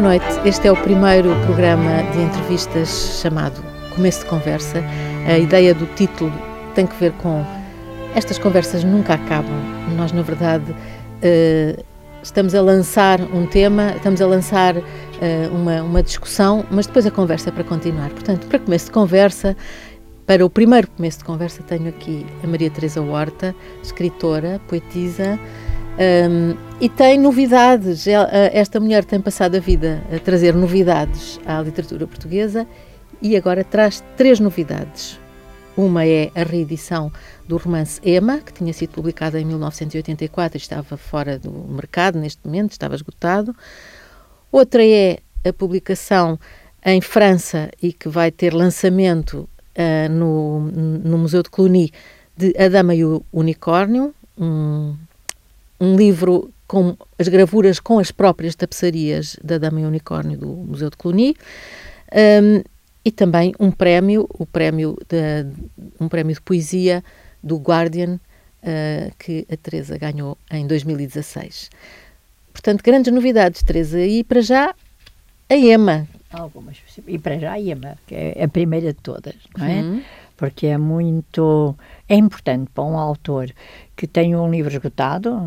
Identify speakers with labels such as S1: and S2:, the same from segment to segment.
S1: Boa noite. Este é o primeiro programa de entrevistas chamado Começo de Conversa. A ideia do título tem que ver com estas conversas nunca acabam. Nós, na verdade, uh, estamos a lançar um tema, estamos a lançar uh, uma, uma discussão, mas depois a conversa é para continuar. Portanto, para começo de conversa, para o primeiro começo de conversa, tenho aqui a Maria Teresa Horta, escritora, poetisa. Um, e tem novidades. Esta mulher tem passado a vida a trazer novidades à literatura portuguesa e agora traz três novidades. Uma é a reedição do romance Emma, que tinha sido publicado em 1984 e estava fora do mercado neste momento, estava esgotado. Outra é a publicação em França e que vai ter lançamento uh, no, no Museu de Cluny de A Dama e o Unicórnio, um um livro com as gravuras com as próprias tapeçarias da Dama e Unicórnio do Museu de Cluny um, e também um prémio, o prémio de, um prémio de poesia do Guardian uh, que a Teresa ganhou em 2016. Portanto, grandes novidades, Teresa. E para já, a EMA.
S2: Algumas. E para já a EMA, que é a primeira de todas, não é? Uhum porque é muito. É importante para um autor que tem um livro esgotado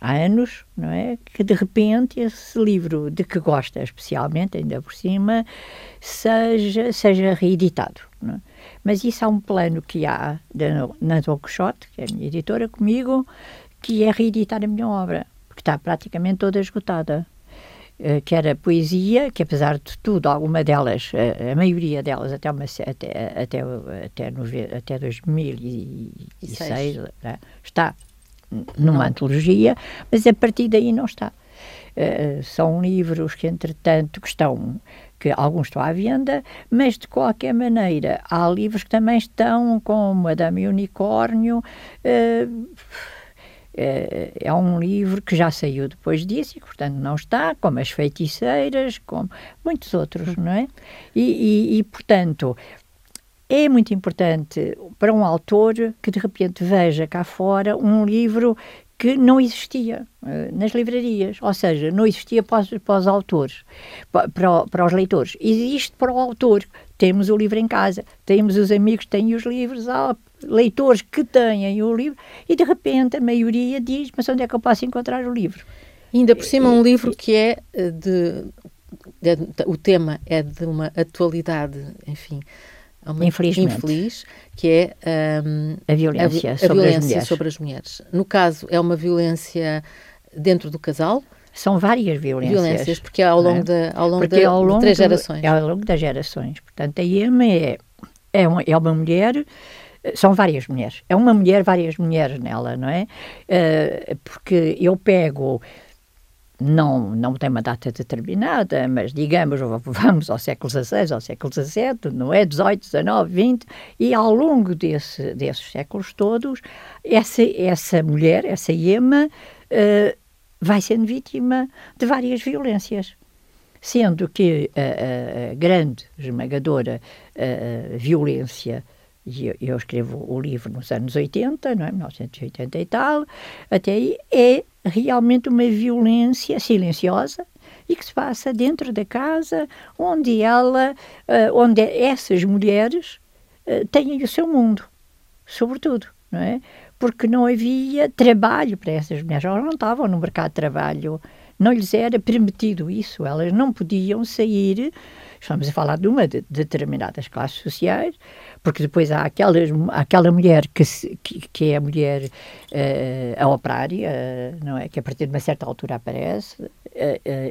S2: há anos, não é? Que de repente esse livro de que gosta especialmente, ainda por cima, seja, seja reeditado. É? Mas isso há um plano que há na Don Quixote, que é a minha editora, comigo, que é reeditar a minha obra, porque está praticamente toda esgotada. Eh, que era poesia, que apesar de tudo, alguma delas, a, a maioria delas, até, uma, até, até, até, até 2006, né, está numa não. antologia, mas a partir daí não está. Uh, são livros que, entretanto, que estão, que alguns estão à venda, mas de qualquer maneira há livros que também estão, como A Dama e Unicórnio. Uh, é, é um livro que já saiu depois disso e, portanto, não está, como As Feiticeiras, como muitos outros, não é? E, e, e, portanto, é muito importante para um autor que de repente veja cá fora um livro que não existia uh, nas livrarias, ou seja, não existia para os, para os autores, para, para, os leitores. Existe para o autor. Temos o livro em casa, temos os amigos que têm os livros, há leitores que têm o livro, e de repente a maioria diz: Mas onde é que eu posso encontrar o livro?
S1: ainda por cima, um livro que é eh, de, de, de. o tema é de uma atualidade, enfim, uma
S2: Infelizmente.
S1: infeliz, que é um,
S2: a violência,
S1: a, a
S2: sobre,
S1: violência
S2: as
S1: sobre as mulheres. No caso, é uma violência dentro do casal.
S2: São várias violências.
S1: Violências, porque é ao longo, é?
S2: da,
S1: ao longo, de, ao longo de três gerações.
S2: É ao longo das gerações. Portanto, a Iema é, é, uma, é uma mulher são várias mulheres. É uma mulher, várias mulheres nela, não é? Uh, porque eu pego não, não tem uma data determinada, mas digamos, vamos ao século XVI, ao século XVII, não é? XVIII, XIX, XX, e ao longo desse, desses séculos todos, essa, essa mulher, essa Iema, uh, vai sendo vítima de várias violências. Sendo que a, a, a grande, esmagadora a, violência e eu, eu, escrevo o livro nos anos 80, não é? 1980 e tal, até aí é realmente uma violência silenciosa e que se passa dentro da casa, onde ela, uh, onde essas mulheres uh, têm o seu mundo, sobretudo, não é? Porque não havia trabalho para essas mulheres, elas não estavam no mercado de trabalho, não lhes era permitido isso, elas não podiam sair, estamos a falar de uma de determinadas classes sociais, porque depois há aquelas, aquela mulher que, se, que, que, é a mulher uh, a operária, uh, não é? Que a partir de uma certa altura aparece, uh,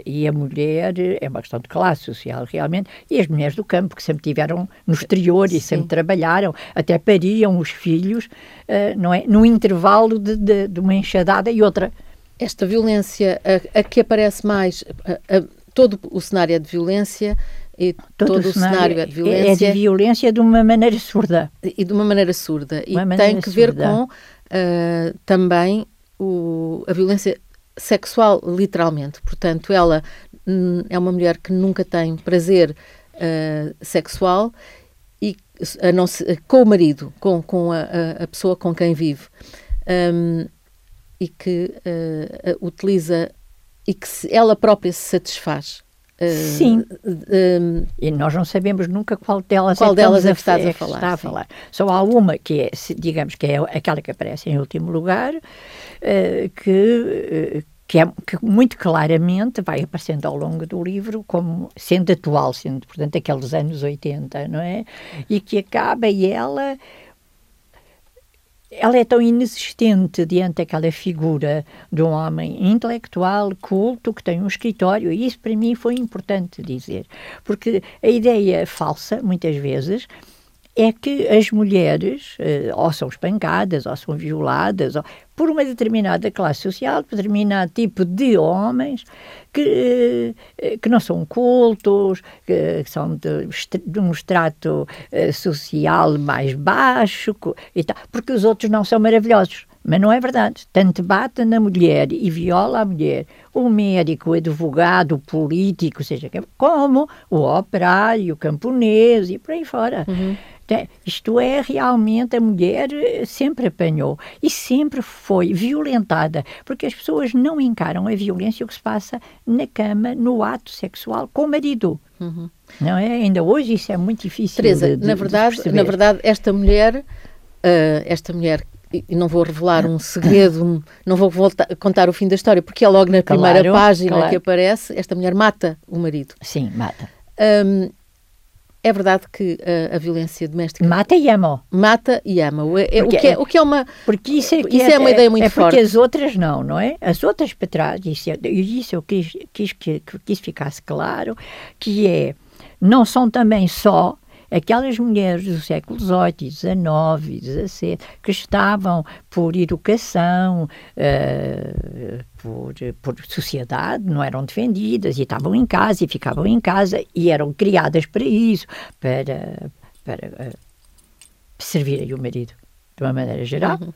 S2: e a mulher é uma questão de classe social realmente, e as mulheres do campo que sempre tiveram no exterior e Sim. sempre trabalharam, até pariam os filhos, não é? No intervalo de, de, de, uma enxadada e outra.
S1: Esta violência, a, a que aparece mais, a, a, todo o cenário é de violência, e todo, todo o cenário, é de violência.
S2: É de violência de uma maneira surda.
S1: E de uma maneira surda. Uma e maneira tem que surda. ver com uh, também o, a violência sexual, literalmente. Portanto, ela é uma mulher que nunca tem prazer uh, sexual e a não se, com o marido, com, com a, a, pessoa com quem vive. Um, e que uh, utiliza e que ela própria se satisfaz
S2: Sim. Uh, e nós não sabemos nunca qual delas
S1: qual
S2: é
S1: delas é
S2: que
S1: estás a, a falar.
S2: Está a falar. Só há uma que é, digamos que é aquela que aparece em último lugar, uh, que, que, é, que muito claramente vai aparecendo ao longo do livro como sendo atual, sendo, portanto, aqueles anos 80, não é? E que acaba e ela ela é tão inexistente diante daquela figura de um homem intelectual, culto, que tem um escritório, e isso para mim foi importante dizer, porque a ideia falsa, muitas vezes, é que as mulheres uh, ou são espancadas ou são violadas ou, por uma determinada classe social, por determinado tipo de homens que, uh, que não são cultos, que, são de, de um extrato uh, social mais baixo e tal, porque os outros não são maravilhosos. Mas não é verdade. Tanto bate na mulher e viola a mulher, o médico, o advogado, o político, seja como o operário, o camponês e por aí fora. Uhum. Isto é, realmente a mulher eh, sempre apanhou e sempre foi violentada, porque as pessoas não encaram a violência o que se passa na cama, no ato sexual com o marido. Uhum. Não é? Ainda hoje isso é muito difícil.
S1: Teresa,
S2: de, de,
S1: na verdade, na verdade, esta mulher, uh, esta mulher e não vou revelar um segredo, não vou voltar, contar o fim da história, porque é logo na claro, primeira página claro. que aparece, esta mulher mata o marido.
S2: Sim, mata.
S1: Um, é verdade que a, a, violência doméstica
S2: mata e ama.
S1: Mata e ama. O, é, o, que é, o que é uma
S2: porque isso é,
S1: isso é, é uma ideia muito
S2: é
S1: forte.
S2: Porque as outras não, não é? As outras para trás, isso, é, isso eu quis, quis que, que isso ficasse claro, que é não são também só aquelas mulheres do século XVIII, XIX, XVII, que estavam por educação, uh, por, por sociedade, não eram defendidas e estavam em casa e ficavam em casa e eram criadas para isso, para, para uh, servirem o marido, de uma maneira geral. Uhum.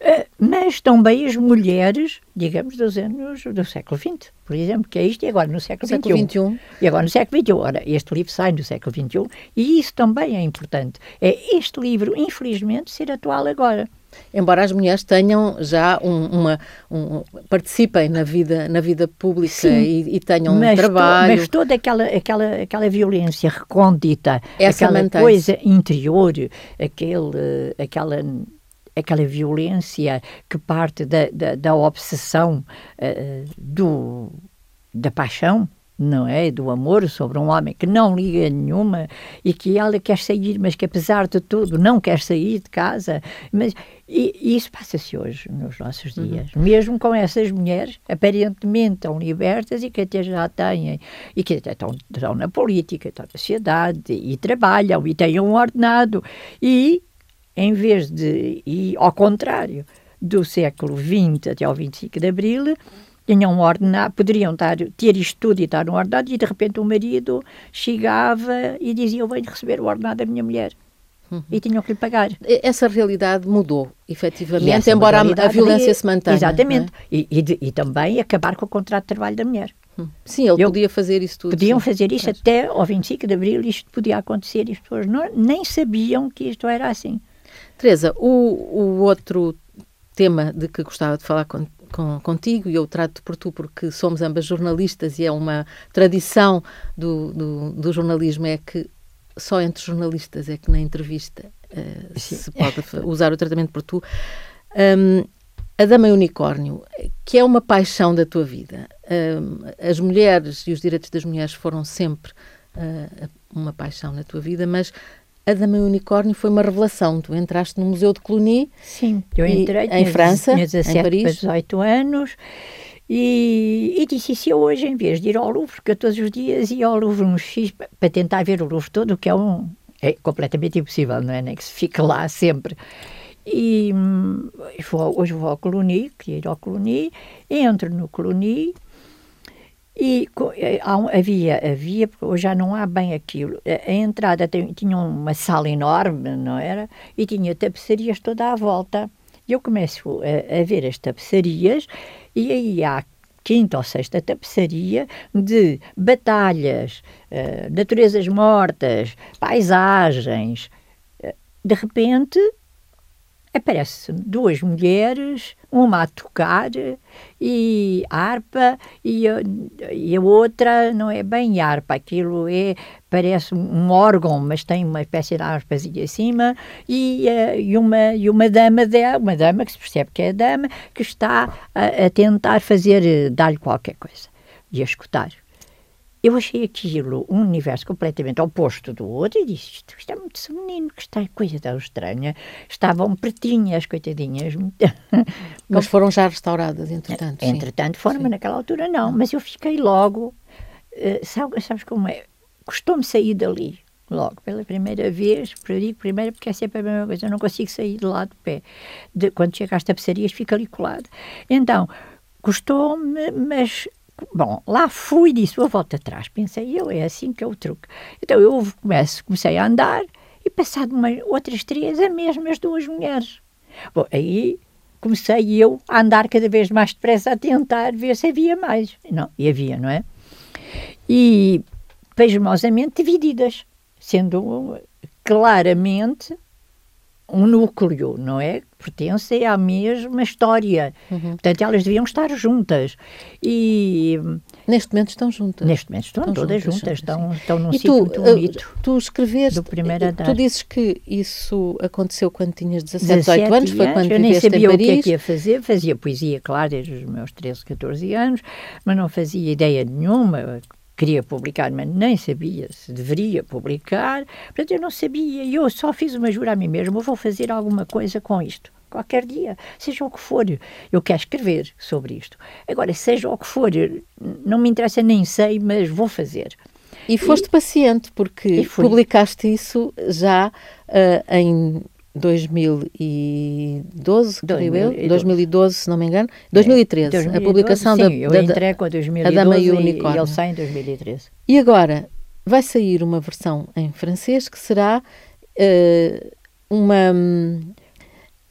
S2: Uh, mas também as mulheres, digamos, dos anos do século XX, por exemplo, que é isto, e agora no século, século XXI. E agora no século XXI. Ora, este livro sai no século XXI e isso também é importante. É este livro, infelizmente, ser atual agora.
S1: Embora as mulheres tenham já um, uma. Um, participem na vida, na vida pública e, e, tenham
S2: mas
S1: um trabalho.
S2: To, mas toda aquela, aquela, aquela violência recôndita, Essa aquela coisa interior, aquele, aquela aquela violência que parte da, da, da obsessão uh, do, da paixão, não é? Do amor sobre um homem que não liga nenhuma e que ela quer sair, mas que apesar de tudo não quer sair de casa. Mas, e, e isso passa-se hoje, nos nossos uhum. dias. Uhum. Mesmo com essas mulheres aparentemente tão libertas e que até já têm, e que até estão, estão na política, estão na sociedade e trabalham e têm um ordenado. E em vez de, e ao contrário, do século XX até ao 25 de Abril, tinham ordenado, poderiam estar, ter isto tudo e estar no ordenado, e de repente o marido chegava e dizia: Eu venho receber o ordenado da minha mulher. Uhum. E tinham que lhe pagar.
S1: Essa realidade mudou, efetivamente, embora a, violência se mantenha.
S2: Exatamente. É? E, e, de, e, também acabar com o contrato de trabalho da mulher.
S1: Hum. Sim, ele Eu, podia fazer isso tudo.
S2: Podiam
S1: sim.
S2: fazer isso até ao 25 de Abril, isto podia acontecer, e as pessoas não, nem sabiam que isto era assim.
S1: Teresa, o, o outro tema de que gostava de falar com, com, contigo, e eu trato por tu porque somos ambas jornalistas e é uma tradição do, do, do jornalismo, é que só entre jornalistas é que na entrevista uh, se pode usar o tratamento por tu. Um, a Dama e Unicórnio, que é uma paixão da tua vida. Um, as mulheres e os direitos das mulheres foram sempre uh, uma paixão na tua vida, mas a Dama e Unicórnio foi uma revelação. Tu entraste no Museu de Cluny.
S2: Sim, eu entrei
S1: em França,
S2: tinha 17
S1: em Paris.
S2: 18 anos. E, e disse, se eu hoje, em vez de ir ao Louvre, porque eu todos os dias ia ao Louvre um X para tentar ver o Louvre todo, que é um é completamente impossível, não é? Nem que se fique lá sempre. E hum, vou, hoje vou ao Cluny, queria ir ao Cluny, entro no Cluny e eh, havia, havia, porque hoje já não há bem aquilo. A, entrada tinha uma sala enorme, não era? E tinha tapeçarias toda à volta. E eu começo a, a ver as tapeçarias e aí há quinta ou sexta tapeçaria de batalhas, uh, naturezas mortas, paisagens. Uh, de repente aparecem duas mulheres uma a tocar e harpa e e a outra não é bem harpa, aquilo é parece um órgão, mas tem uma espécie de harpazinha acima e, uh, e, uma, e uma dama de, uma dama que se percebe que é dama que está a, a tentar fazer, dar-lhe qualquer coisa e a escutar. Eu achei aquilo um universo completamente oposto do outro e disse: Isto, isto é muito feminino, que está coisa tão estranha. Estavam pretinhas, coitadinhas.
S1: Mas foram já restauradas, entretanto.
S2: Entretanto, foram, mas naquela altura não. Mas eu fiquei logo. Uh, sabes, sabes como é? Custou-me sair dali, logo, pela primeira vez. Eu digo primeiro porque é sempre a mesma coisa. Eu não consigo sair de lá de pé. De, quando chego às tapeçarias, fico ali colado. Então, custou-me, mas Bom, lá fui e disse, vou volta atrás. Pensei eu, é assim que é o truque. Então eu comecei a andar e passado uma, outras três, a mesma, as duas mulheres. Bom, aí comecei eu a andar cada vez mais depressa a tentar ver se havia mais. Não, e havia, não é? E pasmosamente divididas, sendo claramente um núcleo, não é? Pertencem à mesma história. Uhum. Portanto, elas deviam estar juntas. E
S1: neste momento estão juntas.
S2: Neste momento estão, estão todas juntas, juntas estão, estão num sítio muito bonito.
S1: Tu escreveste, do primeiro andar. tu dizes que isso aconteceu quando tinhas 17, 18 anos, foi quando
S2: eu nem sabia o que é que ia fazer, fazia poesia, claro, desde os meus 13, 14 anos, mas não fazia ideia nenhuma queria publicar, mas nem sabia se deveria publicar. Portanto, eu não sabia. E eu só fiz uma jura a mim mesmo: vou fazer alguma coisa com isto. Qualquer dia, seja o que for, eu quero escrever sobre isto. Agora, seja o que for, não me interessa, nem sei, mas vou fazer.
S1: E foste e, paciente, porque publicaste isso já uh, em 2012, creio eu, 2012, se não me engano, 2013, 2012, a publicação
S2: sim,
S1: da,
S2: eu entrego a 2012 a Dama e o Unicórnio. E ele sai em 2013.
S1: E agora vai sair uma versão em francês que será uh, uma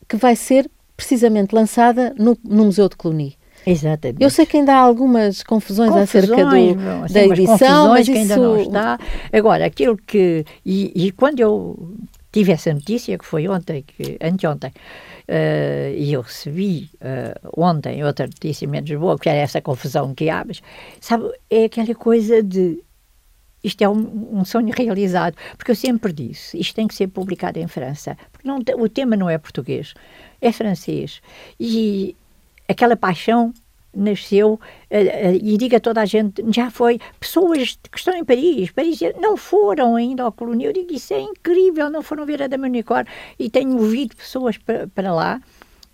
S1: que vai ser precisamente lançada no, no Museu de Cluny.
S2: Exatamente.
S1: Eu sei que ainda há algumas confusões, confusões acerca do, assim, da edição, mas isso...
S2: ainda não está. Agora, aquilo que... E, e quando eu tive essa notícia que foi ontem, que, anteontem, uh, e eu recebi uh, ontem outra notícia menos boa, que era essa confusão que há, mas, sabe, é aquela coisa de isto é um, um, sonho realizado, porque eu sempre disse, isto tem que ser publicado em França, porque não, o tema não é português, é francês, e aquela paixão nasceu uh, uh, e diga a toda a gente, já foi, pessoas que estão em Paris, Paris não foram ainda ao colônia, eu digo isso é incrível, não foram ver a Dama Unicórnio e tenho ouvido pessoas para, para lá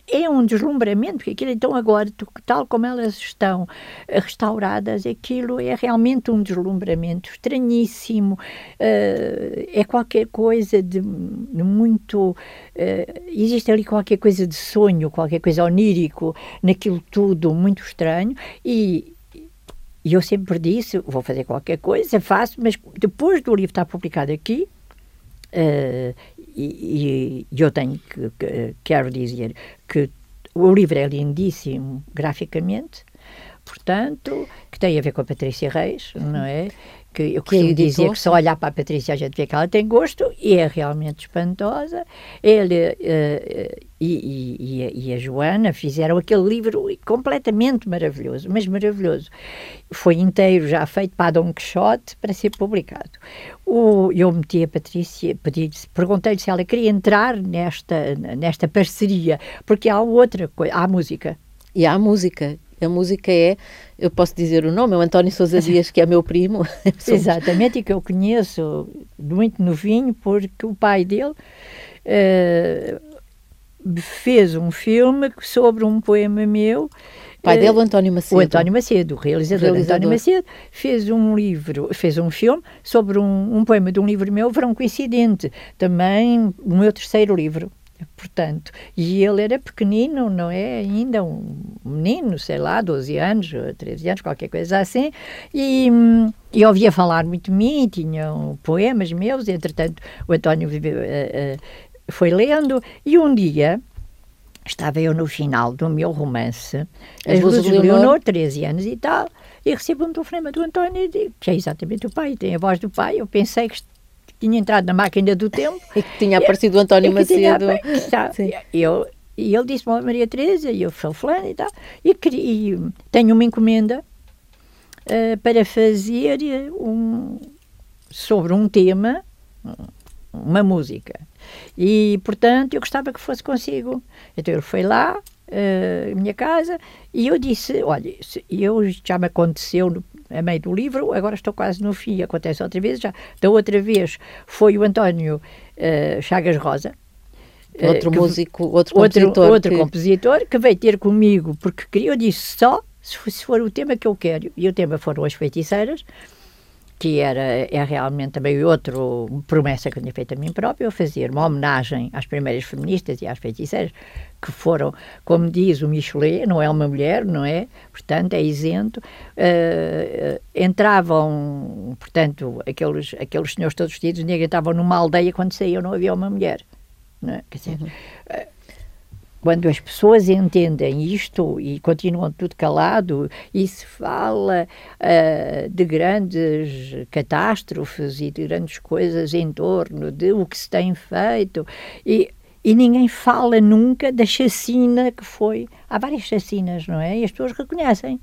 S2: é um deslumbramento, porque aquilo então agora, tal como elas estão eh, restauradas, aquilo é realmente um deslumbramento estranhíssimo, uh, é qualquer coisa de, muito, uh, existe ali qualquer coisa de sonho, qualquer coisa onírico, naquilo tudo muito estranho. E e eu sempre disse, vou fazer qualquer coisa, faço, mas depois do livro estar publicado aqui, e, e, eu tenho que, que, quero dizer que o livro é lindíssimo graficamente, portanto, que tem a ver com a Patrícia Reis, não é? Que eu costumo dizer que só olhar para a Patrícia a gente vê que ela tem gosto e é realmente espantosa. Ele uh, e, e, e, a Joana fizeram aquele livro completamente maravilhoso, mas maravilhoso. Foi inteiro já feito para Dom Quixote para ser publicado. O, eu meti a Patrícia, perguntei-lhe se ela queria entrar nesta, nesta parceria, porque há outra coisa, há música.
S1: E há música, a música é, eu posso dizer o nome, é o António Sousa Dias, que é meu primo.
S2: Exatamente, e que eu conheço muito novinho, porque o pai dele uh, fez um filme sobre um poema meu.
S1: O pai dele, o António Macedo.
S2: O António Macedo, o realizador, realizador. António Macedo, fez um livro, fez um filme sobre um, um poema de um livro meu, Verão Coincidente, também o meu terceiro livro. Portanto, e ele era pequenino, não é? Ainda um menino, sei lá, 12 anos, 13 anos, qualquer coisa assim, e, e ouvia falar muito de mim, tinham poemas meus, entretanto o António uh, uh, foi lendo, e um dia estava eu no final do meu romance, As, As Luzes de Leonor, Leonor, 13 anos e tal, e recebo um telefonema do António, que é exatamente o pai, tem a voz do pai, eu pensei que tinha entrado na máquina do tempo.
S1: E que tinha aparecido o António Macedo.
S2: Tinha, eu e ele disse-me, Maria Teresa, e eu sou fulano e tal, e, e tenho uma encomenda uh, para fazer um, sobre um tema, uma música. E, portanto, eu gostava que fosse consigo. Então ele foi lá, uh, minha casa, e eu disse, olha, eu já me aconteceu no, a meio do livro, agora estou quase no fim, acontece outra vez, já da outra vez foi o António uh, Chagas Rosa,
S1: Outro que, músico, outro compositor.
S2: Outro, outro que... compositor que veio ter comigo porque queria, eu disse só se for o tema que eu quero. E o tema foram as feiticeiras, que era é realmente também outra promessa que eu tinha feito a mim própria, eu fazer uma homenagem às primeiras feministas e às feiticeiras, que foram, como diz o Michelet, não é uma mulher, não é? Portanto, é isento. Uh, entravam, portanto, aqueles, aqueles senhores todos vestidos negros entravam numa aldeia quando saíam, não havia uma mulher. Não é? Quer dizer, uh, quando as pessoas entendem isto e continuam tudo calado e se fala uh, de grandes catástrofes e de grandes coisas em torno de o que se tem feito e, e ninguém fala nunca da chacina que foi. Há várias chacinas, não é? E as pessoas reconhecem.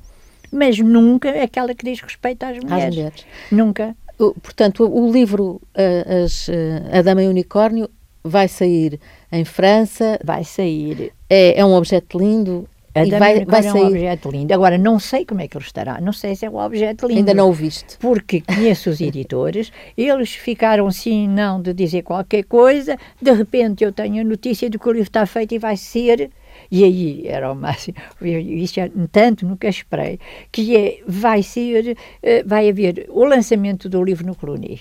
S2: Mas nunca é aquela que diz respeito às mulheres. Às mulheres. Nunca.
S1: Portanto, o, o livro uh, as, uh, A Dama e o Unicórnio vai sair em França.
S2: Vai sair.
S1: É, é um objeto lindo.
S2: A e vai, vai sair... é um objeto lindo. Agora, não sei como é que ele estará. Não sei se é um objeto lindo.
S1: Ainda não o viste.
S2: Porque conheço os editores. Eles ficaram assim, não, de dizer qualquer coisa. De repente, eu tenho a notícia de que o livro está feito e vai ser... E aí era o máximo, isso é, tanto nunca esperei, que é, vai ser, eh, vai haver o lançamento do livro no Coluni.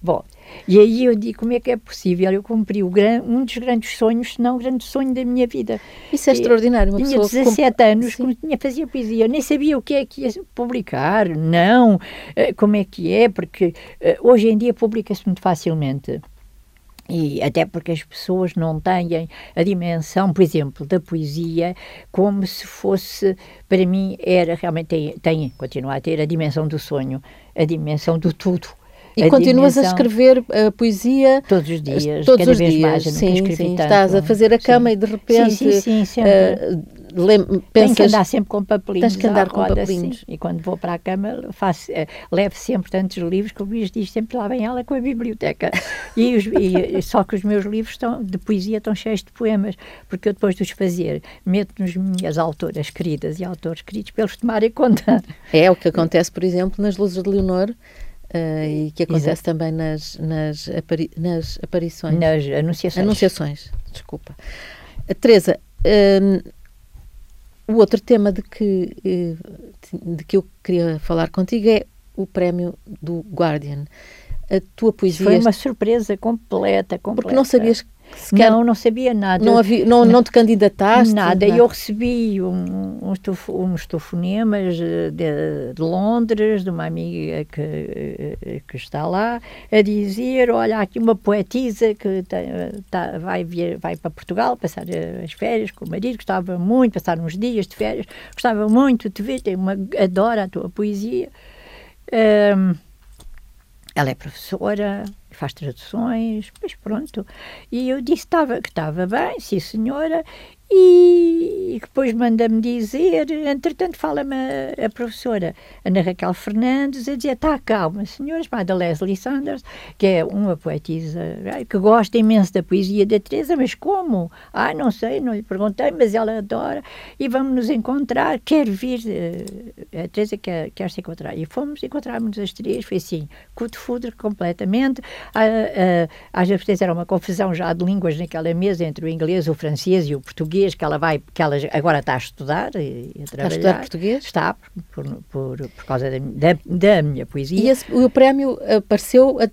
S2: Bom, e aí eu digo, como é que é possível eu cumprir o gran, um dos grandes sonhos, se não o grande sonho da minha vida.
S1: Isso é extraordinário.
S2: Uma tinha 17 anos, Sim. tinha, fazia poesia, eu nem sabia o que é que ia publicar, não, eh, como é que é, porque eh, hoje em dia publica-se muito facilmente. E até porque as pessoas não têm a dimensão, por exemplo, da poesia como se fosse, para mim, era realmente, tem, tem continua a ter a dimensão do sonho, a dimensão do tudo.
S1: E continuas dimensão... a escrever uh, poesia
S2: todos os dias,
S1: todos os dias. Mais, sim, sim. Tanto. Estás a fazer a cama sim. e de repente sim, sim, sim, uh, lem, pensas,
S2: Tenho que andar sempre com papelinhos.
S1: Tens que andar com roda, papelinhos. Sim.
S2: E quando vou para a cama, faço, levo sempre tantos livros que o Luís diz sempre lá vem ela com a biblioteca. e, os, e, só que os meus livros estão, de poesia estão cheios de poemas, porque eu depois de os fazer, meto nos minhas autoras queridas e autores queridos para eles tomarem conta.
S1: É o que acontece, por exemplo, nas Luzes de Leonor Uh, e que acontece Exato. também nas, nas, apari nas aparições.
S2: Nas anunciações.
S1: Anunciações, desculpa. Uh, Teresa, uh, o outro tema de que, eh, de que eu queria falar contigo é o prémio do Guardian. A tua poesia.
S2: Foi uma surpresa completa, completa.
S1: Porque não sabias
S2: Sequer, não, não sabia nada.
S1: Não, havia, não, não te candidataste?
S2: Nada. Não. Eu recebi um, uns, uns telefonemas de, de, Londres, de uma amiga que, que está lá, a dizer: Olha, há aqui uma poetisa que tá, tá, vai, vir, vai para Portugal passar as férias com o marido, gostava muito, passar uns dias de férias, gostava muito de te ver, tem uma, adora a tua poesia. Um, ela é professora, faz traduções, mas pronto. E eu disse tava, que estava bem, sim senhora, e depois manda-me dizer, entretanto fala-me a, a, professora Ana Raquel Fernandes a dizer, está cá uma senhora chamada Leslie Sanders, que é uma poetisa que gosta imenso da poesia da Teresa, mas como? Ah, não sei, não lhe perguntei, mas ela adora e vamos nos encontrar, quer vir, eh, a Teresa quer, quer se encontrar. E fomos, encontrarmos as três, foi assim, cuto-fudre completamente, a, a, às vezes era uma confusão já de línguas naquela mesa entre o inglês, o francês e o português, português que ela vai, que ela agora está a estudar e a trabalhar. Está a
S1: estudar português?
S2: Está, por, por, por causa da, da, da minha poesia.
S1: E esse, o prémio apareceu a,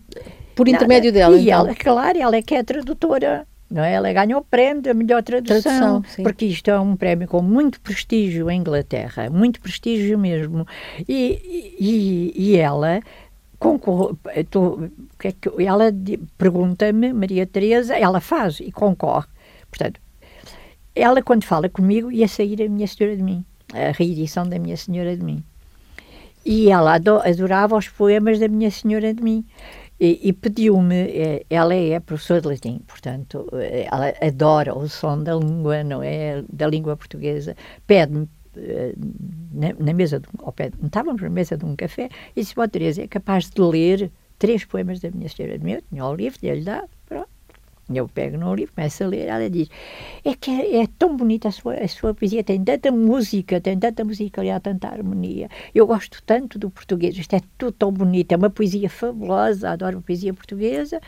S1: por intermédio
S2: Nada.
S1: dela?
S2: E então. ela, claro, ela é que é tradutora. Não é? Ela ganhou o prémio da melhor tradução, tradução porque isto é um prémio com muito prestígio em Inglaterra, muito prestígio mesmo. E, e, e ela concorre, é ela pergunta-me, Maria Teresa, ela faz e concorre. Portanto, ela, quando fala comigo, ia sair a Minha Senhora de Mim, a reedição da Minha Senhora de Mim. E ela adorava os poemas da Minha Senhora de Mim. E, e pediu-me, é, ela é professora de latim, portanto, eh, ela adora o som da língua, não é? Da língua portuguesa. Pede-me eh, na, na, mesa, de, ao pé, estávamos na mesa de um café, e disse: Ó Teresa, é capaz de ler três poemas da minha senhora de meu, tinha o livro, lhe pronto. Eu pego no livro, começo a ler, ela diz: É que é, é, tão bonita a sua, a sua poesia, tem tanta música, tem tanta musicalidade, tanta harmonia. Eu gosto tanto do português, isto é tudo tão bonito, é uma poesia fabulosa, adoro poesia portuguesa.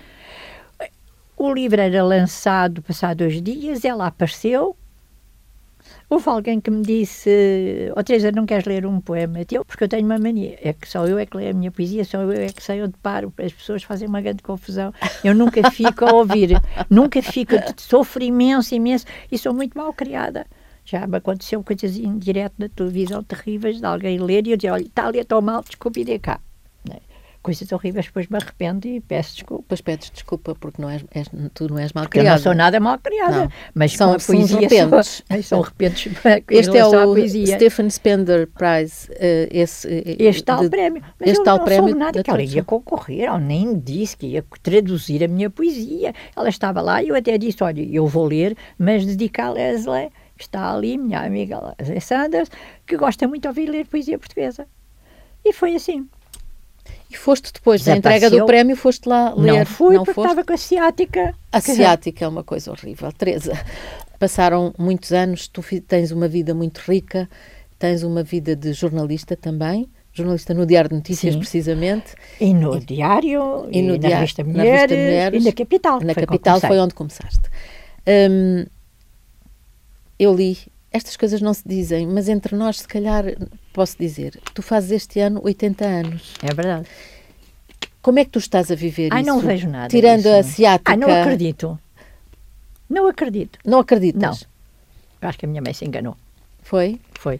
S2: O livro era lançado passado dois dias, ela apareceu, Houve alguém que me disse, oh Teresa, não queres ler um poema teu? Porque eu tenho uma mania, é que só eu é que leio a minha poesia, só eu é que sei onde paro, as pessoas fazem uma grande confusão, eu nunca fico a ouvir, nunca fico, sofro imenso, imenso, e sou muito mal criada. Já me aconteceu coisas em direto na televisão terríveis de alguém ler e eu dizer, olha, está a ler tão mal, desculpe, de cá coisas horríveis, depois me arrependo e peço desculpa.
S1: Depois pedes desculpa porque não és, és, tu não és mal
S2: criada. Eu não sou nada mal criada, não. mas
S1: são, a poesia repentes.
S2: São, são repentes
S1: Este é o Stephen Spender Prize. Uh, esse,
S2: uh, este tal de, prémio. Mas
S1: este
S2: eu
S1: tal
S2: não
S1: prémio
S2: soube nada que ela ia concorrer, ela nem disse que ia traduzir a minha poesia. Ela estava lá e eu até disse, olha, eu vou ler, mas dedicar a Leslie, está ali, minha amiga Leslie Sanders, que gosta muito de ouvir ler poesia portuguesa. E foi assim.
S1: E foste depois da entrega do prémio, foste lá ler?
S2: Não fui, não porque foste? estava com a ciática.
S1: A ciática é uma coisa horrível. Teresa, passaram muitos anos, tu tens uma vida muito rica, tens uma vida de jornalista também, jornalista no Diário de Notícias, Sim. precisamente.
S2: E no e, Diário, e, no e na, revista Mulheres, na revista Mulheres, e na Capital.
S1: Na Capital foi onde começaste. Hum, eu li, estas coisas não se dizem, mas entre nós, se calhar, posso dizer, tu fazes este ano 80 anos.
S2: É verdade.
S1: Como é que tu estás a viver
S2: Ai,
S1: isso?
S2: não vejo nada.
S1: Tirando disso. a ciática.
S2: Ai, não acredito. Não acredito.
S1: Não acreditas?
S2: Não. Eu acho que a minha mãe se enganou.
S1: Foi?
S2: Foi.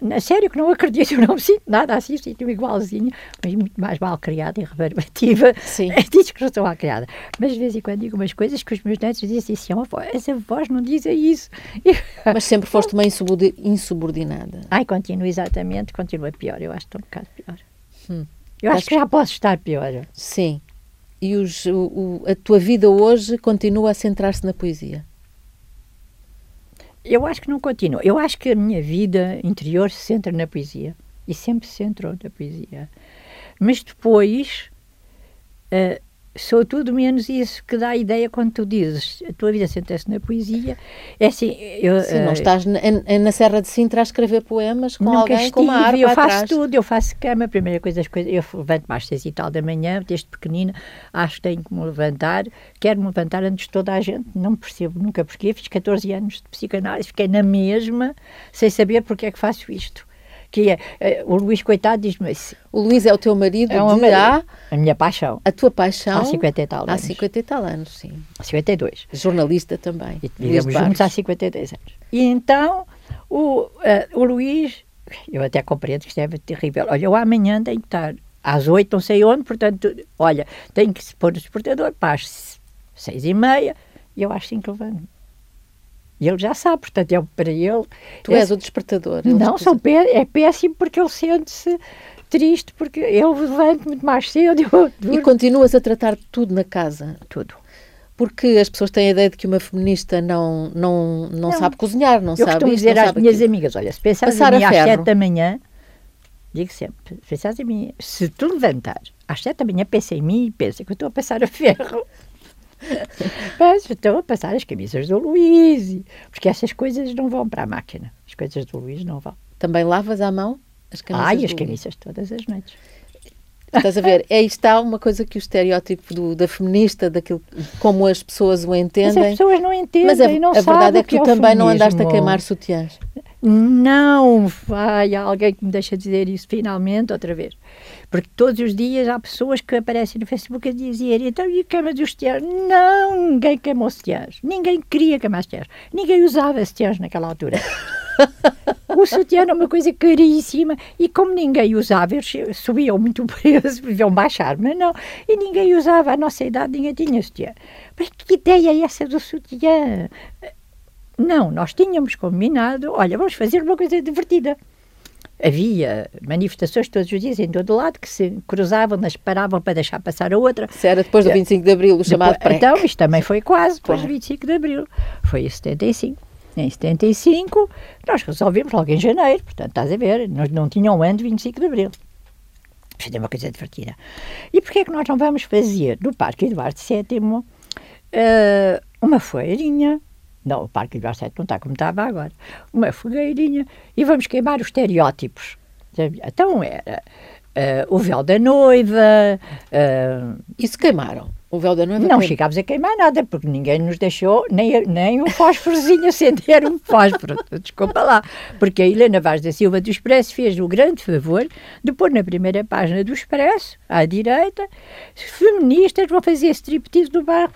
S2: Na sério que não acredito, eu não me sinto nada assim, sinto-me igualzinho, mas muito mais mal criada e reverbativa.
S1: Sim.
S2: É disso que eu estou mal criada. Mas de vez em quando digo umas coisas que os meus netos dizem assim, essa voz não diz isso.
S1: Mas sempre foste uma insubordinada.
S2: Ai, continua exatamente, continua pior, eu acho que estou um bocado pior. Hum. Eu acho, acho que já posso estar pior.
S1: Sim. E os, o, o, a tua vida hoje continua a centrar-se na poesia?
S2: Eu acho que não continua. Eu acho que a minha vida interior se centra na poesia. E sempre se centrou na poesia. Mas depois, uh, sou tudo menos isso que dá a ideia quando tu dizes a tua vida senta-se na poesia. É assim, eu,
S1: Sim, não uh, estás na, na, Serra de Sintra a escrever poemas com alguém estive, com uma harpa
S2: Eu faço
S1: atrás.
S2: tudo, eu faço cama, a primeira coisa, as coisas, eu levanto mais seis e tal da manhã, desde pequenina, acho que tenho que me levantar, quero me levantar antes de toda a gente, não percebo nunca porquê, fiz 14 anos de psicanálise, fiquei na mesma, sem saber porque é que faço isto que é, é, o Luís, coitado, diz-me assim.
S1: O Luís é o teu marido
S2: é
S1: de há...
S2: A minha paixão.
S1: A tua paixão?
S2: Há 50 e tal anos.
S1: Há 50 e tal anos, sim.
S2: 52.
S1: Jornalista também.
S2: E vivemos juntos há 52 anos. E então, o, uh, o Luís, eu até compreendo que isto é terrível. Olha, eu amanhã tenho que estar às 8, não sei onde, portanto, olha, tenho que pôr o despertador para as 6 e meia, e eu às 5 levanto e ele já sabe, portanto, é para ele.
S1: Tu és o despertador.
S2: Não, são pé, é péssimo porque ele sente-se triste, porque eu levanto muito mais cedo.
S1: E continuas a tratar tudo na casa?
S2: Tudo.
S1: Porque as pessoas têm a ideia de que uma feminista não, não, não, não. sabe cozinhar, não
S2: eu
S1: sabe.
S2: Eu costumo dizer às minhas aquilo. amigas: olha, se pensares em mim às sete da manhã, digo sempre: se pensares em mim, se tu levantares às sete da manhã, pensa em mim e pensa que eu estou a passar a ferro. Mas estão a passar as camisas do Luís, porque essas coisas não vão para a máquina. As coisas do Luís não vão.
S1: Também lavas à mão as camisas?
S2: Ai, as camisas todas as noites.
S1: Estás a ver? Aí está uma coisa que o estereótipo do, da feminista, daquilo como as pessoas o entendem.
S2: Mas as pessoas não entendem,
S1: Mas a,
S2: não
S1: a verdade é que,
S2: que
S1: tu
S2: é
S1: também não andaste a queimar sutiãs.
S2: Não, vai, há alguém que me deixa dizer isso finalmente outra vez. Porque todos os dias há pessoas que aparecem no Facebook a dizer então e queima dos sutiãs? Não, ninguém queimou sutiãs. Ninguém queria queimar sutiãs. Ninguém usava sutiãs naquela altura. o sutiã era uma coisa caríssima e como ninguém usava, eles subiam muito o preço, deviam baixar, mas não. E ninguém usava, a nossa idade ninguém tinha sutiã. Mas que ideia é essa do sutiã? Não, nós tínhamos combinado, olha, vamos fazer uma coisa divertida. Havia manifestações todos os dias em todo o lado que se cruzavam, nas paravam para deixar passar a outra.
S1: Se era depois do 25 de Abril, o chamado
S2: depois, Então, isto também foi quase depois claro. do 25 de Abril. Foi em 75. Em 75, nós resolvemos logo em janeiro, portanto, estás a ver, nós não tínhamos um ano de 25 de Abril. Isto é uma coisa divertida. E porquê é que nós não vamos fazer no Parque Eduardo VII uh, eh, uma foeirinha não, o Parque do Arceto não está como estava agora. Uma fogueirinha e vamos queimar os estereótipos. Então era uh, o véu da noiva.
S1: Uh, Isso queimaram? O véu da noiva?
S2: Não chegámos a queimar nada, porque ninguém nos deixou nem, nem um fósforozinho acender um fósforo. Desculpa lá. Porque a Helena Vaz da Silva do Expresso fez o grande favor de pôr na primeira página do Expresso, à direita, feministas vão fazer striptease no bairro,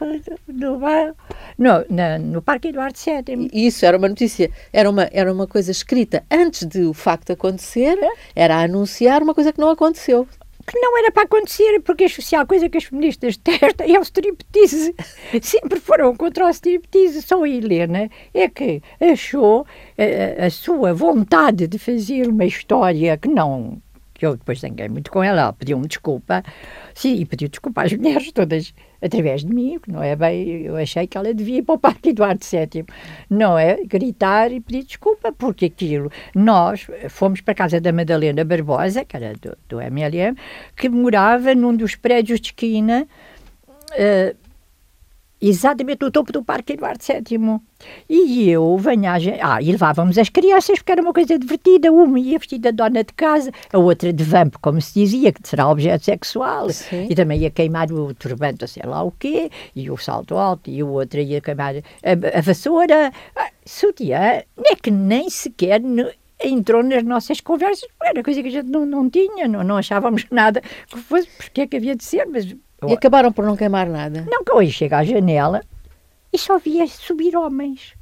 S2: no, bairro, no, na, no Parque Eduardo VII.
S1: Isso era uma notícia, era uma, era uma coisa escrita antes de o facto acontecer, é? era anunciar uma coisa que não aconteceu
S2: que não era para acontecer, porque a coisa que as feministas testam é o striptease. Sempre foram contra o striptease. Só a Helena é que achou a, eh, a sua vontade de fazer uma história que não que eu depois zanguei muito com ela, ela pediu-me desculpa, sim, e pediu desculpa às mulheres todas através de mim, que não é bem, eu achei que ela devia ir para o Parque Eduardo VII, não é? Gritar e pedir desculpa, porque aquilo, nós fomos para a casa da Madalena Barbosa, que era do, do MLM, que morava num dos prédios de esquina, uh, exatamente no topo do Parque Eduardo VII. E eu venho à... Ah, e levávamos as crianças, porque era uma coisa divertida. Uma ia vestida de dona de casa, a outra de vamp, como se dizia, que será objeto sexual. Sim. E também ia queimar o turbante, sei lá o quê, e o salto alto, e o outro ia queimar a, a vassoura. Ah, sutiã, é que nem sequer... No, entrou nas nossas conversas, era coisa que a gente não, não tinha, não, não achávamos nada que fosse, porque é que havia de ser, mas
S1: e acabaram por não queimar nada?
S2: Não, que hoje chega à janela e só via subir homens.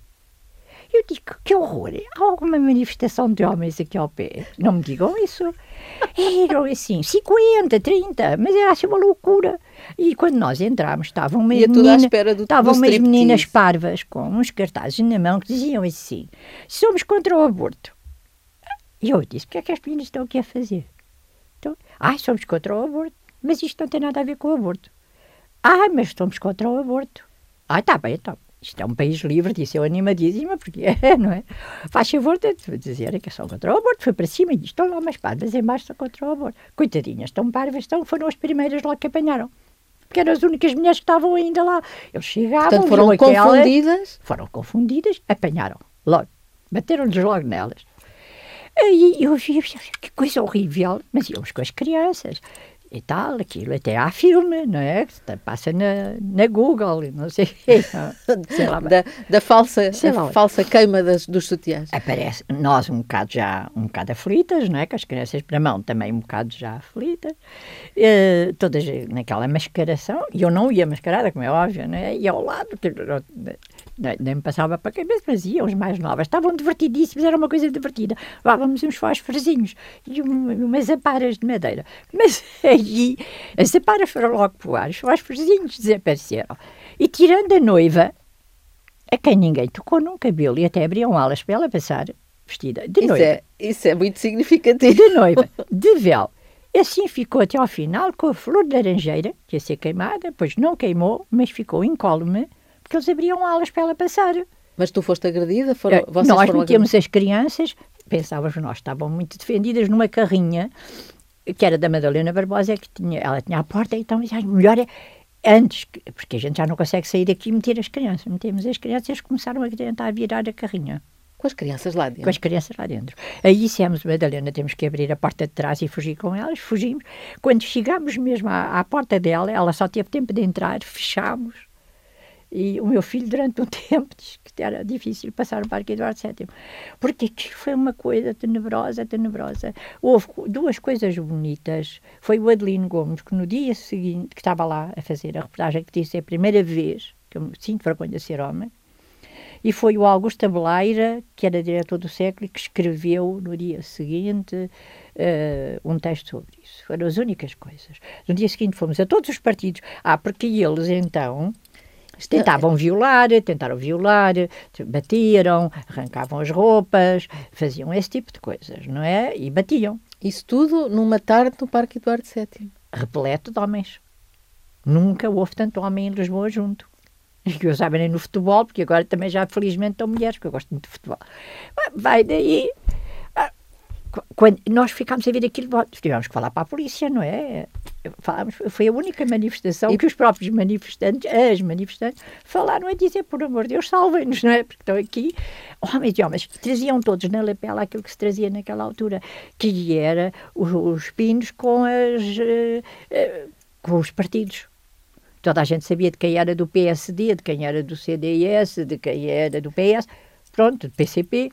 S2: Eu digo, que horror, há alguma manifestação de homens aqui ao pé? Não me digam isso. Eram assim, 50, 30, mas era assim uma loucura. E quando nós entramos, estavam umas, meninas, estavam umas meninas parvas com uns cartazes na mão que diziam assim: somos contra o aborto. E eu disse: o que é que as meninas estão aqui a fazer? Então, ah, somos contra o aborto. Mas isto não tem nada a ver com o aborto. Ah, mas estamos contra o aborto. Ah, está bem, então. Isto é um país livre, disse eu animadíssima, porque é, não é? Faz favor de dizer que são contra o aborto. Foi para cima e disse, estão lá umas parvas embaixo são contra o aborto. Coitadinhas, estão parvas, estão, foram as primeiras lá que apanharam. Porque eram as únicas mulheres que estavam ainda lá. Eles chegavam,
S1: Portanto, foram confundidas?
S2: Foram confundidas, apanharam logo. Bateram-lhes logo nelas. E eu vi, que coisa horrível, mas íamos com as crianças e tal, aquilo até há filme, não é? Passa na, na Google, não sei
S1: sei lá, da, da falsa, falsa queima das, dos sutiãs.
S2: Aparece, nós um bocado já, um bocado aflitas, não é? Com as crianças para mão também um bocado já aflitas, uh, todas naquela mascaração, e eu não ia mascarada, como é óbvio, não é? E ao lado, nem me passava para a cabeça, mas iam os mais novas, estavam divertidíssimos, era uma coisa divertida. Levávamos uns fósforozinhos e umas aparas de madeira. Mas aí as aparas foram logo para o ar, os fósforozinhos desapareceram. E tirando a noiva, a quem ninguém tocou num cabelo e até abriam alas para ela passar vestida de
S1: isso
S2: noiva.
S1: É, isso é muito significativo.
S2: De noiva, de véu. Assim ficou até ao final com a flor de laranjeira, que ia ser queimada, pois não queimou, mas ficou incólume porque eles abriam alas para ela passar.
S1: Mas tu foste agredida? Foram,
S2: é, nós metemos as crianças, pensávamos nós, estavam muito defendidas numa carrinha, que era da Madalena Barbosa, que tinha, ela tinha a porta, então melhor é antes, porque a gente já não consegue sair daqui e meter as crianças. Metemos as crianças e eles começaram a tentar virar a carrinha.
S1: Com as crianças lá dentro?
S2: Com as crianças lá dentro. Aí dissemos, Madalena, temos que abrir a porta de trás e fugir com elas. Fugimos. Quando chegámos mesmo à, à porta dela, ela só teve tempo de entrar, fechámos e o meu filho, durante um tempo, disse que era difícil passar o Parque Eduardo VII. Porque aquilo foi uma coisa tenebrosa, tenebrosa. Houve duas coisas bonitas. Foi o Adelino Gomes, que no dia seguinte, que estava lá a fazer a reportagem, que disse é a primeira vez que eu me sinto vergonha de ser homem. E foi o Augusto Abeleira, que era diretor do século, que escreveu no dia seguinte uh, um texto sobre isso. Foram as únicas coisas. No dia seguinte fomos a todos os partidos. Ah, porque eles então Tentavam violar, tentaram violar, batiram, arrancavam as roupas, faziam esse tipo de coisas, não é? E batiam.
S1: Isso tudo numa tarde no Parque Eduardo VII.
S2: Repleto de homens. Nunca houve tanto homem em Lisboa junto. Que eu saiba nem no futebol, porque agora também já felizmente estão mulheres, porque eu gosto muito de futebol. Vai daí quando nós ficámos a ver aquilo, tivemos que falar para a polícia, não é? Falámos, foi a única manifestação e que os próprios manifestantes, as manifestantes, falaram a dizer, por amor de Deus, salvem-nos, não é? Porque estão aqui, homens e homens, traziam todos na lapela aquilo que se trazia naquela altura, que era os, os pinos com, as, uh, uh, com os partidos. Toda a gente sabia de quem era do PSD, de quem era do CDS, de quem era do PS, pronto, do PCP.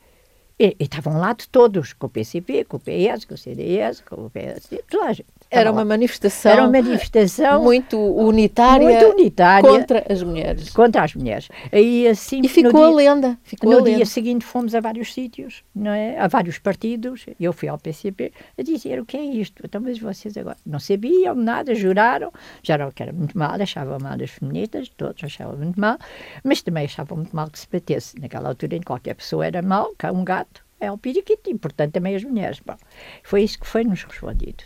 S2: E, estavam lá de todos, com o PCP, com o PS, com o CDS, com o PSD, toda a gente.
S1: Era uma manifestação,
S2: Era uma manifestação
S1: muito unitária,
S2: muito unitária
S1: contra as mulheres.
S2: Contra as mulheres. Aí, assim,
S1: e ficou a lenda. Ficou
S2: no
S1: a
S2: dia
S1: lenda.
S2: seguinte fomos a vários sítios, não é? a vários partidos. Eu fui ao PCP a dizer o que é isto. Então, mas vocês agora não sabiam nada, juraram, juraram que era muito mal, achavam mal as feministas, todos achavam muito mal, mas também achavam muito mal que se batesse. Naquela altura, em qualquer pessoa era mal, cá um gato é o periquito, e portanto também as mulheres. Bom, foi isso que foi-nos respondido.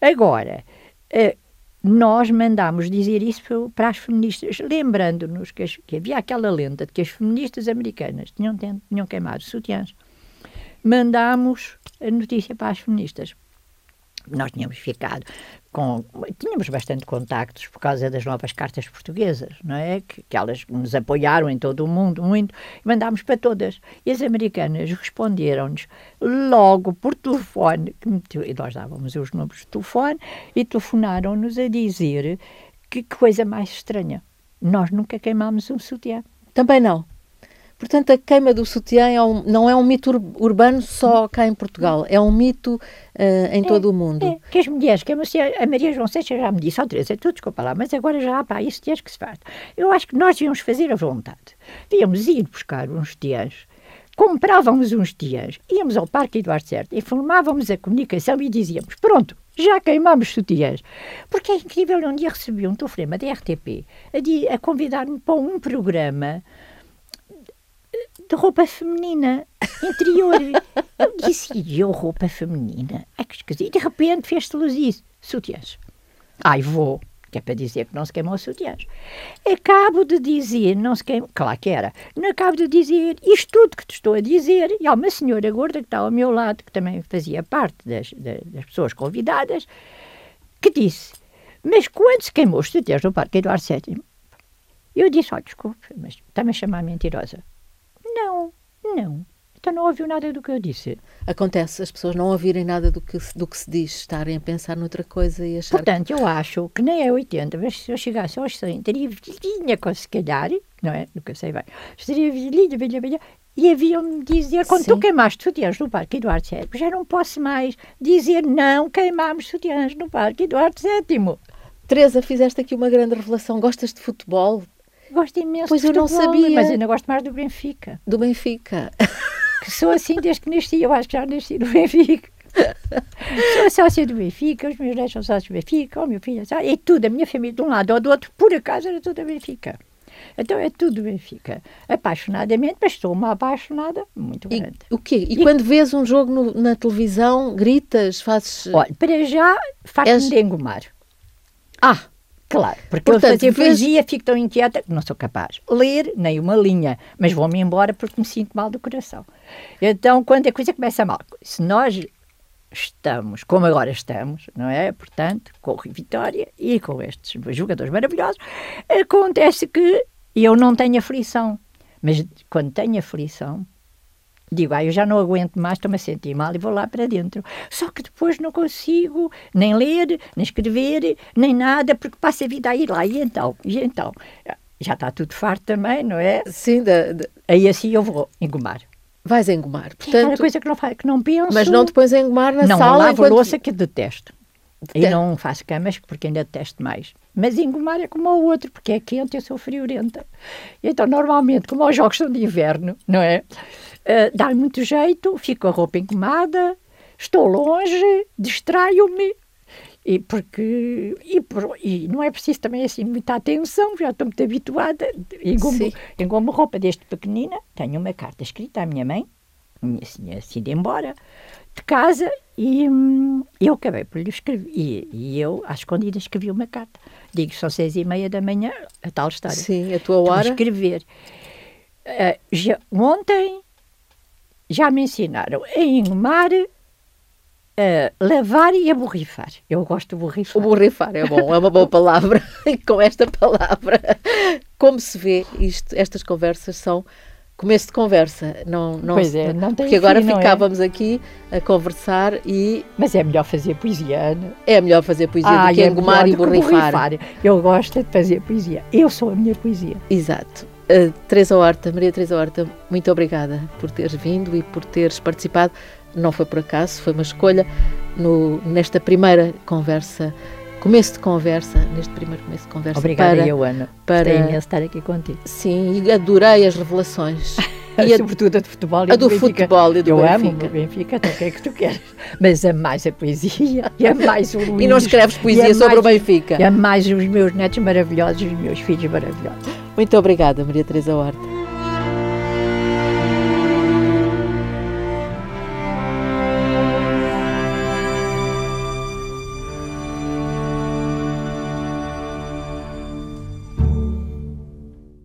S2: Agora, eh, nós mandámos dizer isso para as feministas, lembrando-nos que, que, havia aquela lenda de que as feministas americanas tinham, tinham queimado sutiãs. Mandámos a notícia para as feministas. Nós tínhamos ficado com, tínhamos bastante contactos por causa das novas cartas portuguesas, não é? Que, que elas nos apoiaram em todo o mundo muito, e mandámos para todas. E as americanas responderam-nos logo por telefone, que e nós dávamos os números de telefone, e telefonaram-nos a dizer que coisa mais estranha. Nós nunca queimámos um sutiã.
S1: Também não. Portanto, a queima do sutiã é um, não é um mito urbano só cá em Portugal, é um mito uh, em é, todo o mundo. É,
S2: que as mulheres, a Maria João Seixas já me disse, oh, Teresa, tu desculpa lá, mas agora já há para isso sutiãs que se faz. Eu acho que nós íamos fazer a vontade. Íamos ir buscar uns sutiãs, comprávamos uns sutiãs, íamos ao Parque Eduardo Certo, informávamos a comunicação e dizíamos, pronto, já queimámos sutiãs. Porque é incrível, um dia recebi um telefonema da RTP a, a convidar-me para um programa de roupa feminina, interior. eu disse, e eu roupa feminina? Ai, que esquisito. De repente fez-te luz isso. Sutiãs. Ai, vou. Que é para dizer que não se queimou sutiãs. Acabo de dizer, não se queimou, claro que era, acabo de dizer isto tudo que te estou a dizer, e há uma senhora gorda que está ao meu lado, que também fazia parte das, das, pessoas convidadas, que disse, mas quando se queimou os sutiãs no Parque Eduardo VII, eu disse, oh, desculpe, mas está-me a chamar mentirosa. Não, não. Então não ouviu nada do que eu disse.
S1: Acontece as pessoas não ouvirem nada do que, do que se diz, estarem a pensar noutra coisa e achar.
S2: Portanto, que... eu acho que nem é 80, mas se eu chegasse aos 100, teria velhinha se calhar, não é? Nunca sei bem. Estaria velhinha, velhinha, velhinha. E haviam-me dizer, quando Sim. tu queimaste sutiãs no Parque Eduardo VII, já não posso mais dizer não queimámos sutiãs no Parque Eduardo VII.
S1: Teresa, fizeste aqui uma grande revelação. Gostas de futebol?
S2: Gosto imenso
S1: pois
S2: de
S1: futebol, eu não sabia.
S2: mas ainda gosto mais do Benfica.
S1: Do Benfica.
S2: Que sou assim desde que nasci, eu acho que já nasci no Benfica. sou sócia do Benfica, os meus netos são sócios do Benfica, o meu filho é e tudo, a minha família de um lado ou do outro, por acaso era tudo Benfica. Então é tudo Benfica. Apaixonadamente, mas sou uma apaixonada muito grande.
S1: E, o quê? E, e quando vês um jogo no, na televisão, gritas, fazes.
S2: Olha, para já faz-me és... de engomar.
S1: Ah!
S2: Claro, porque Portanto, eu fazer poesia fico tão inquieta que não sou capaz. Ler nem uma linha, mas vou-me embora porque me sinto mal do coração. Então, quando a coisa começa mal, se nós estamos, como agora estamos, não é? Portanto, com o Vitória e com estes jogadores maravilhosos, acontece que eu não tenho aflição. Mas quando tenho aflição, digo, ah, eu já não aguento mais, estou-me a sentir mal e vou lá para dentro. Só que depois não consigo nem ler, nem escrever, nem nada, porque passa a vida a ir lá. E então? E então? Já está tudo farto também, não é?
S1: Sim. De, de...
S2: Aí assim eu vou engomar.
S1: Vais engomar.
S2: É Portanto, é coisa que não, que não penso.
S1: Mas não depois engomar na
S2: não,
S1: sala?
S2: Não, lavo enquanto... louça que detesto. E não faço camas porque ainda detesto mais. Mas engomar é como o outro, porque é quente e eu sou friorenta. Então, normalmente, como os jogos são de inverno, não é? Uh, dá muito jeito, fico a roupa engomada, estou longe, distraio-me E porque e, por, e não é preciso também assim muita atenção, já estou muito habituada. Engomo, engomo roupa desde pequenina, tenho uma carta escrita à minha mãe, minha senhora assim de embora, de casa, e hum, eu acabei por lhe escrever. E, e, eu, às escondidas, escrevi uma carta. Digo, são seis e meia da manhã, a tal história.
S1: Sim, a tua hora.
S2: escrever. Uh, já, ontem já me ensinaram a engomar Uh, lavar e a borrifar. Eu gosto de borrifar.
S1: O borrifar é bom, é uma boa palavra. E com esta palavra, como se vê, isto, estas conversas são começo de conversa. Não, não
S2: pois é, não tem
S1: Porque agora
S2: fim,
S1: é? ficávamos é? aqui a conversar e.
S2: Mas é melhor fazer poesia, Ana.
S1: É melhor fazer poesia ah, do que é engomar e borrifar. borrifar.
S2: Eu gosto de fazer poesia. Eu sou a minha poesia.
S1: Exato. Uh, Teresa Horta, Maria Teresa Horta, muito obrigada por teres vindo e por teres participado. Não foi por acaso, foi uma escolha no, nesta primeira conversa, começo de conversa, neste primeiro começo de conversa.
S2: Obrigada, para, eu, Ana. Para, Gostei imenso estar aqui contigo.
S1: Sim, e adorei as revelações.
S2: E a, Sobretudo a de futebol e
S1: a do, do futebol e do
S2: Eu
S1: Benfica.
S2: amo o Benfica, então o que é que tu queres? Mas é mais a poesia, e é mais o Luís.
S1: E não escreves poesia sobre o Benfica.
S2: E é mais os meus netos maravilhosos e os meus filhos maravilhosos.
S1: Muito obrigada, Maria Teresa Horta.